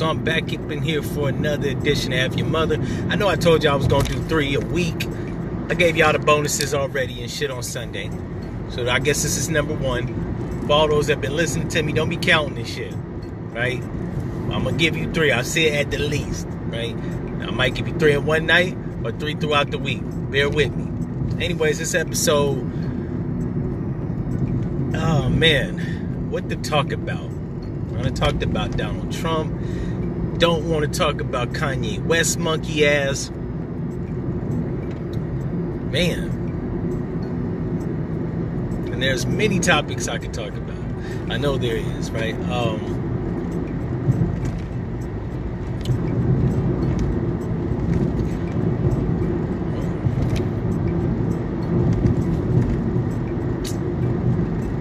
So I'm back up in here for another edition of Your Mother. I know I told y'all I was gonna do three a week. I gave y'all the bonuses already and shit on Sunday. So I guess this is number one. For all those that have been listening to me, don't be counting this shit. Right? I'm gonna give you three. I'll say at the least, right? I might give you three in one night or three throughout the week. Bear with me. Anyways, this episode, oh man, what to talk about? I talked about Donald Trump. Don't want to talk about Kanye West monkey ass. Man. And there's many topics I could talk about. I know there is, right? Um,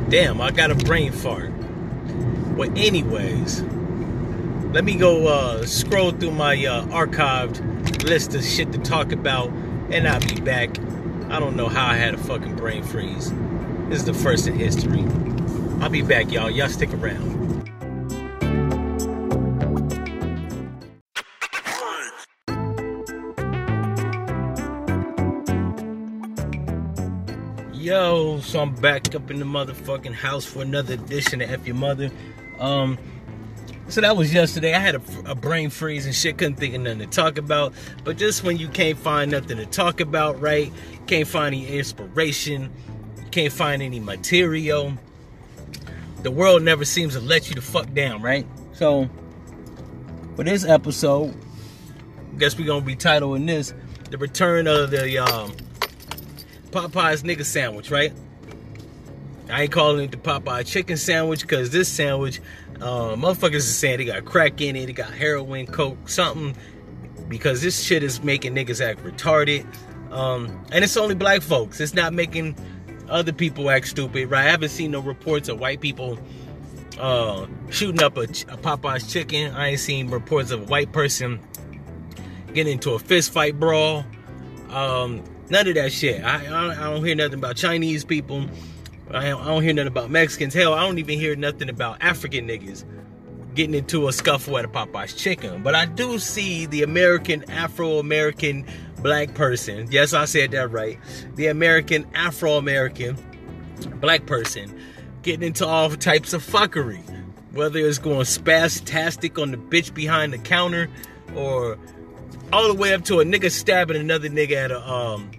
Damn, I got a brain fart. But anyways, let me go uh, scroll through my uh, archived list of shit to talk about, and I'll be back. I don't know how I had a fucking brain freeze. This is the first in history. I'll be back, y'all. Y'all stick around. Yo, so I'm back up in the motherfucking house for another edition of F Your Mother. Um, so that was yesterday. I had a, a, brain freeze and shit, couldn't think of nothing to talk about. But just when you can't find nothing to talk about, right? Can't find any inspiration, can't find any material. The world never seems to let you the fuck down, right? So, for this episode, I guess we're gonna be titling this "The Return of the um, Popeye's Nigga Sandwich," right? I ain't calling it the Popeye chicken sandwich because this sandwich, uh, motherfuckers is saying they got crack in it, they got heroin, coke, something, because this shit is making niggas act retarded. Um, and it's only black folks. It's not making other people act stupid, right? I haven't seen no reports of white people uh, shooting up a, a Popeye's chicken. I ain't seen reports of a white person getting into a fist fight brawl. Um, none of that shit. I, I, I don't hear nothing about Chinese people I don't, hear nothing about Mexicans. Hell, I don't even hear nothing about African niggas getting into a scuffle at a Popeye's chicken. But I do see the American, Afro American black person. Yes, I said that right. The American, Afro American black person getting into all types of fuckery. Whether it's going spastastic on the bitch behind the counter or all the way up to a nigga stabbing another nigga at a um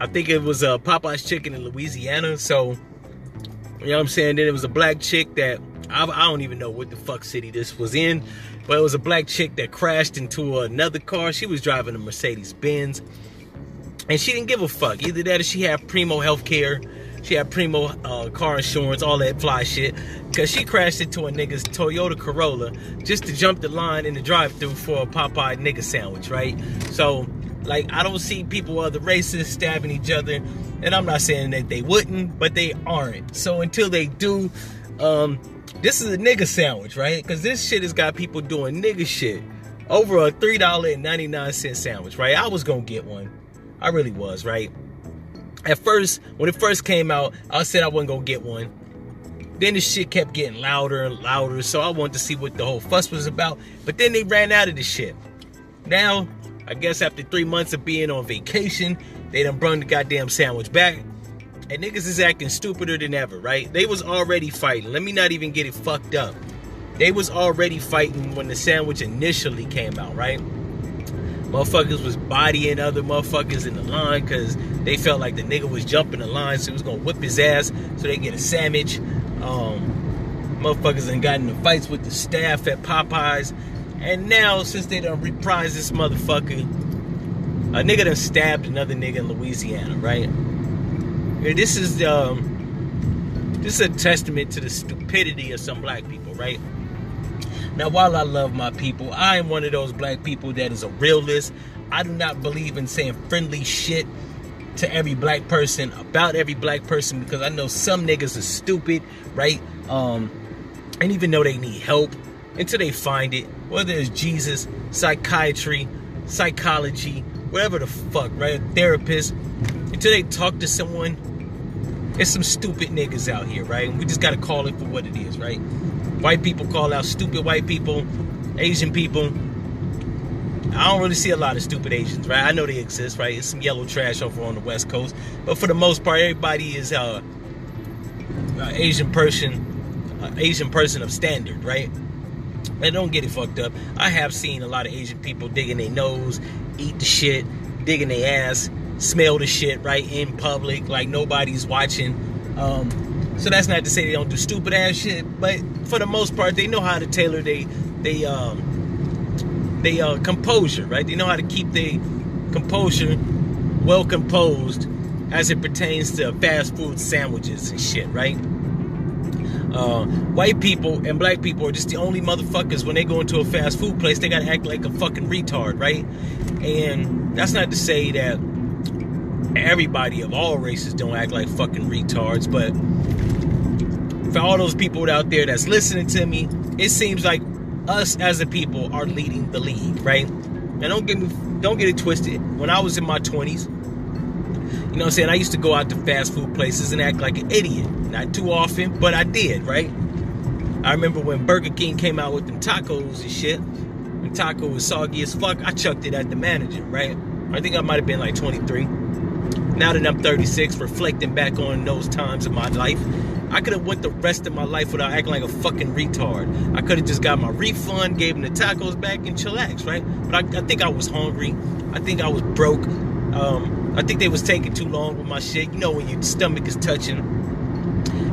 I think it was a uh, Popeye's chicken in Louisiana. So, you know what I'm saying? Then it was a black chick that I, I, don't even know what the fuck city this was in, but it was a black chick that crashed into another car. She was driving a Mercedes Benz, and she didn't give a fuck. Either that or she had Primo Healthcare. She had Primo uh, car insurance, all that fly shit. Because she crashed into a nigga's Toyota Corolla just to jump the line in the drive through for a Popeye nigga sandwich, right? So like I don't see people other races stabbing each other, and I'm not saying that they wouldn't, but they aren't. So until they do, um, this is a nigga sandwich, right? Because this shit has got people doing nigga shit over a three dollar and ninety nine cent sandwich, right? I was gonna get one, I really was, right? At first, when it first came out, I said I wasn't gonna get one. Then the shit kept getting louder and louder, so I wanted to see what the whole fuss was about. But then they ran out of the shit. Now I guess after three months of being on vacation, they done brung the goddamn sandwich back. And niggas is acting stupider than ever, right? They was already fighting. Let me not even get it fucked up. They was already fighting when the sandwich initially came out, right? Motherfuckers was bodying other motherfuckers in the line because they felt like the nigga was jumping the line, so he was gonna whip his ass so they get a sandwich. Um, motherfuckers and got into fights with the staff at Popeyes and now, since they done reprised this motherfucker, a nigga done stabbed another nigga in Louisiana, right? This is um, this is a testament to the stupidity of some black people, right? Now, while I love my people, I am one of those black people that is a realist. I do not believe in saying friendly shit to every black person about every black person because I know some niggas are stupid, right? Um, and even though they need help, until they find it, whether it's Jesus, psychiatry, psychology, whatever the fuck, right? A therapist, until they talk to someone. There's some stupid niggas out here, right? And we just gotta call it for what it is, right? White people call out stupid white people. Asian people. I don't really see a lot of stupid Asians, right? I know they exist, right? It's some yellow trash over on the West Coast, but for the most part, everybody is uh, Asian person, uh, Asian person of standard, right? And don't get it fucked up. I have seen a lot of Asian people digging their nose, eat the shit, digging their ass, smell the shit right in public, like nobody's watching. Um, so that's not to say they don't do stupid ass shit, but for the most part, they know how to tailor they they um they uh composure, right? They know how to keep their composure well composed as it pertains to fast food sandwiches and shit, right? Uh, white people and black people are just the only motherfuckers when they go into a fast food place, they gotta act like a fucking retard, right? And that's not to say that everybody of all races don't act like fucking retards, but for all those people out there that's listening to me, it seems like us as a people are leading the league, right? And don't get me don't get it twisted. When I was in my 20s, you know what I'm saying? I used to go out to fast food places and act like an idiot. Not too often, but I did, right? I remember when Burger King came out with them tacos and shit. When taco was soggy as fuck, I chucked it at the manager, right? I think I might have been like 23. Now that I'm 36, reflecting back on those times of my life, I could have went the rest of my life without acting like a fucking retard. I could have just got my refund, gave them the tacos back, and chillax, right? But I, I think I was hungry. I think I was broke. Um, I think they was taking too long with my shit. You know when your stomach is touching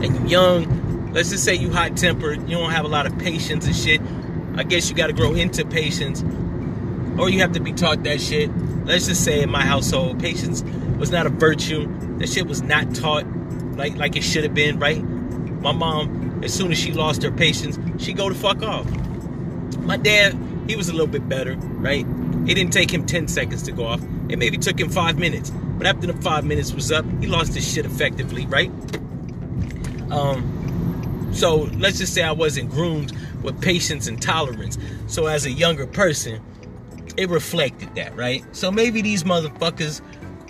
and you young. Let's just say you hot tempered. You don't have a lot of patience and shit. I guess you got to grow into patience, or you have to be taught that shit. Let's just say in my household, patience was not a virtue. That shit was not taught like like it should have been, right? My mom, as soon as she lost her patience, she go to fuck off. My dad, he was a little bit better, right? It didn't take him 10 seconds to go off. It maybe took him five minutes. But after the five minutes was up, he lost his shit effectively, right? Um, so let's just say I wasn't groomed with patience and tolerance. So as a younger person, it reflected that, right? So maybe these motherfuckers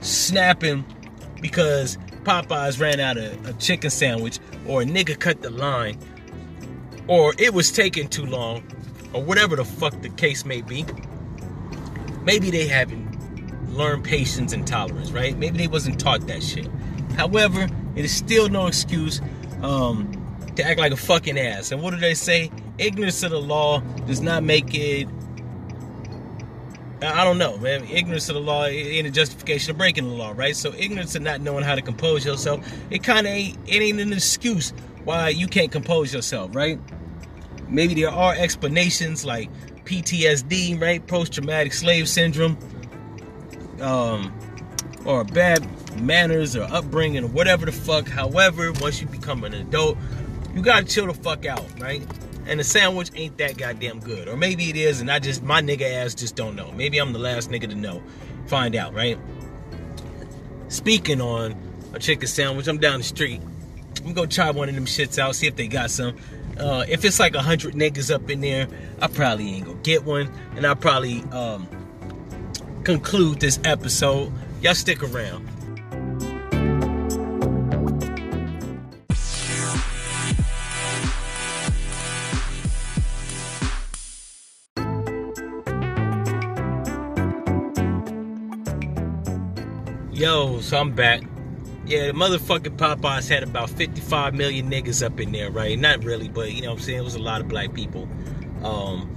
snapping because Popeyes ran out of a chicken sandwich, or a nigga cut the line, or it was taking too long, or whatever the fuck the case may be. Maybe they haven't learned patience and tolerance, right? Maybe they wasn't taught that shit. However, it is still no excuse um, to act like a fucking ass. And what do they say? Ignorance of the law does not make it I don't know, man. Ignorance of the law ain't a justification of breaking the law, right? So ignorance of not knowing how to compose yourself, it kind of ain't, it ain't an excuse why you can't compose yourself, right? Maybe there are explanations like PTSD, right? Post-traumatic slave syndrome, um, or bad manners or upbringing or whatever the fuck. However, once you become an adult, you gotta chill the fuck out, right? and the sandwich ain't that goddamn good. Or maybe it is, and I just my nigga ass just don't know. Maybe I'm the last nigga to know. Find out, right? Speaking on a chicken sandwich, I'm down the street. I'm gonna try one of them shits out, see if they got some. Uh, if it's like a hundred niggas up in there, I probably ain't gonna get one, and I'll probably um, conclude this episode. Y'all stick around. Yo, so I'm back. Yeah, the motherfucking Popeyes had about 55 million niggas up in there, right? Not really, but you know what I'm saying? It was a lot of black people. Um,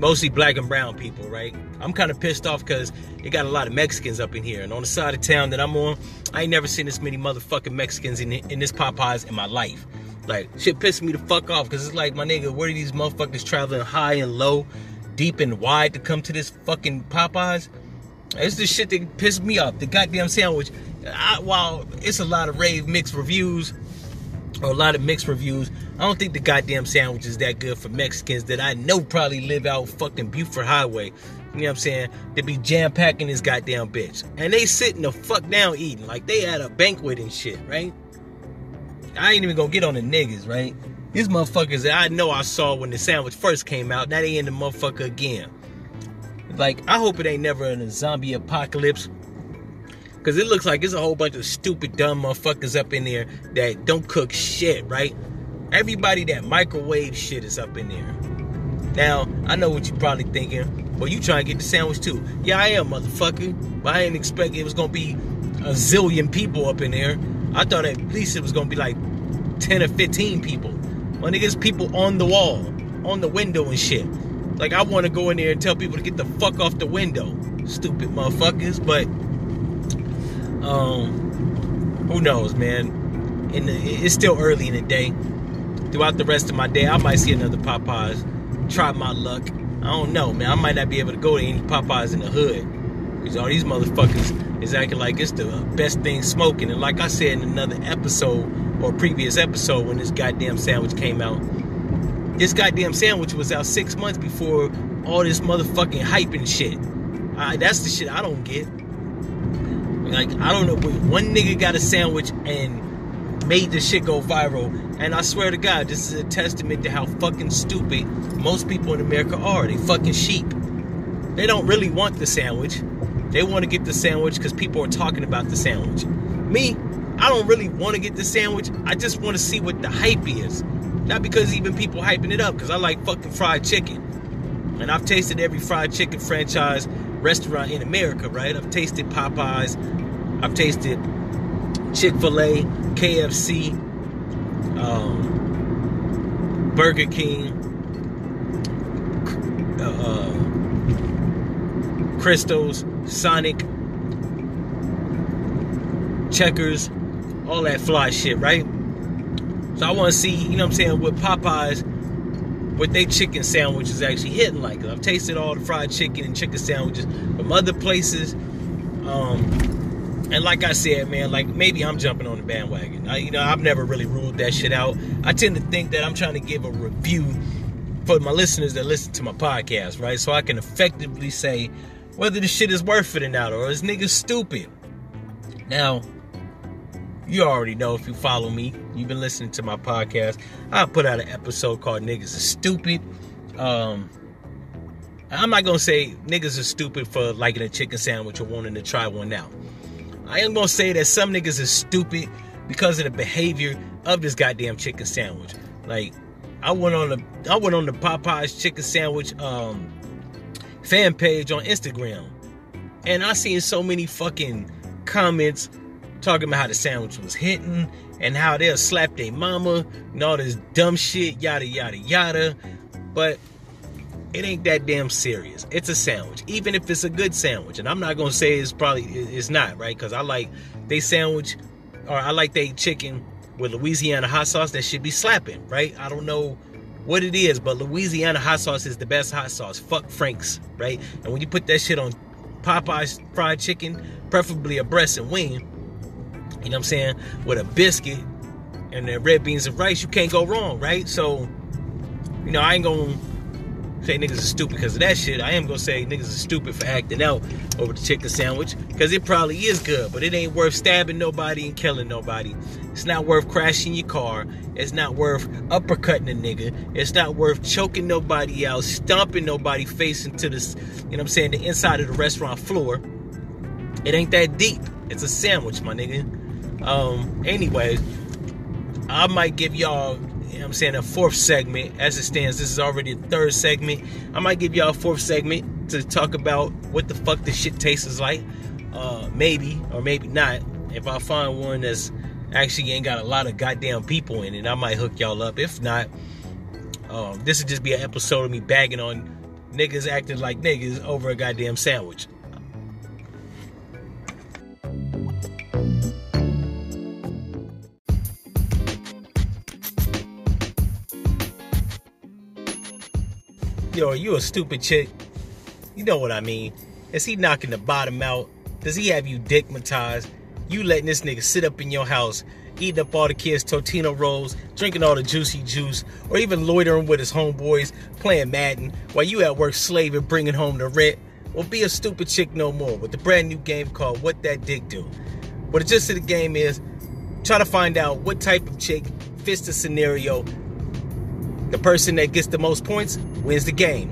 mostly black and brown people, right? I'm kind of pissed off because it got a lot of Mexicans up in here. And on the side of town that I'm on, I ain't never seen this many motherfucking Mexicans in, in this Popeyes in my life. Like, shit pissed me the fuck off because it's like, my nigga, where are these motherfuckers traveling high and low, deep and wide to come to this fucking Popeyes? It's the shit that pissed me off. The goddamn sandwich. I, while it's a lot of rave mixed reviews, a lot of mixed reviews, I don't think the goddamn sandwich is that good for Mexicans that I know probably live out fucking Buford Highway. You know what I'm saying? To be jam packing this goddamn bitch. And they sitting the fuck down eating. Like they had a banquet and shit, right? I ain't even gonna get on the niggas, right? These motherfuckers that I know I saw when the sandwich first came out, now they in the motherfucker again. Like, I hope it ain't never in a zombie apocalypse. Cause it looks like there's a whole bunch of stupid, dumb motherfuckers up in there that don't cook shit, right? Everybody that microwave shit is up in there. Now, I know what you're probably thinking. Well, you trying to get the sandwich too. Yeah, I am, motherfucker. But I didn't expect it was gonna be a zillion people up in there. I thought at least it was gonna be like 10 or 15 people. My niggas, people on the wall, on the window and shit. Like I want to go in there and tell people to get the fuck off the window. Stupid motherfuckers. But um, who knows, man? And it's still early in the day. Throughout the rest of my day, I might see another Popeyes. Try my luck. I don't know, man. I might not be able to go to any Popeyes in the hood. Because all these motherfuckers is acting like it's the best thing smoking. And like I said in another episode or previous episode when this goddamn sandwich came out, this goddamn sandwich was out six months before all this motherfucking hype and shit. I, that's the shit I don't get. Like, I don't know. But one nigga got a sandwich and made the shit go viral. And I swear to God, this is a testament to how fucking stupid most people in America are. They fucking sheep. They don't really want the sandwich. They want to get the sandwich because people are talking about the sandwich. Me, I don't really want to get the sandwich. I just want to see what the hype is. Not because even people hyping it up, because I like fucking fried chicken. And I've tasted every fried chicken franchise restaurant in America, right? I've tasted Popeyes, I've tasted Chick fil A, KFC, um, Burger King, uh, uh, Krystals, Sonic, Checkers, all that fly shit, right? So I want to see, you know what I'm saying, with Popeyes, what they chicken sandwich is actually hitting like. I've tasted all the fried chicken and chicken sandwiches from other places. Um, and like I said, man, like maybe I'm jumping on the bandwagon. I, you know, I've never really ruled that shit out. I tend to think that I'm trying to give a review for my listeners that listen to my podcast, right? So I can effectively say whether the shit is worth it or not, or is niggas stupid. Now, you already know if you follow me, you've been listening to my podcast. I put out an episode called Niggas Is Stupid. Um, I'm not gonna say niggas are stupid for liking a chicken sandwich or wanting to try one now. I am gonna say that some niggas are stupid because of the behavior of this goddamn chicken sandwich. Like, I went on the I went on the Popeyes chicken sandwich um fan page on Instagram. And I seen so many fucking comments talking about how the sandwich was hitting and how they'll slap their mama and all this dumb shit, yada yada yada. But it ain't that damn serious. It's a sandwich, even if it's a good sandwich. And I'm not gonna say it's probably it's not right because I like they sandwich or I like they chicken with Louisiana hot sauce that should be slapping, right? I don't know what it is, but Louisiana hot sauce is the best hot sauce. Fuck Frank's, right? And when you put that shit on Popeye's fried chicken, preferably a breast and wing, you know what I'm saying, with a biscuit and the red beans and rice, you can't go wrong, right? So, you know, I ain't gonna say niggas are stupid because of that shit. I am gonna say niggas are stupid for acting out over the chicken sandwich because it probably is good, but it ain't worth stabbing nobody and killing nobody. It's not worth crashing your car. It's not worth uppercutting a nigga. It's not worth choking nobody out, stomping nobody face into this, you know what I'm saying, the inside of the restaurant floor. It ain't that deep. It's a sandwich, my nigga. Um, anyways, I might give y'all you know I'm saying, a fourth segment. As it stands, this is already the third segment. I might give y'all a fourth segment to talk about what the fuck this shit tastes like. Uh, maybe, or maybe not. If I find one that's actually ain't got a lot of goddamn people in it, I might hook y'all up. If not, um, this would just be an episode of me bagging on niggas acting like niggas over a goddamn sandwich. Yo, you a stupid chick. You know what I mean. Is he knocking the bottom out? Does he have you dickmatized? You letting this nigga sit up in your house, eating up all the kids' Totino rolls, drinking all the juicy juice, or even loitering with his homeboys, playing Madden, while you at work slaving, bringing home the rent? Well, be a stupid chick no more with the brand new game called What That Dick Do. What the gist of the game is try to find out what type of chick fits the scenario the person that gets the most points wins the game.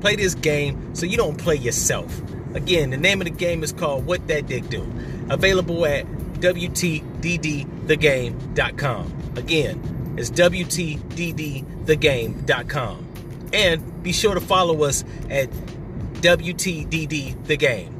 Play this game so you don't play yourself. Again, the name of the game is called What That Dick Do. Available at WTDDthegame.com. Again, it's WTDDthegame.com. And be sure to follow us at WTDD The Game.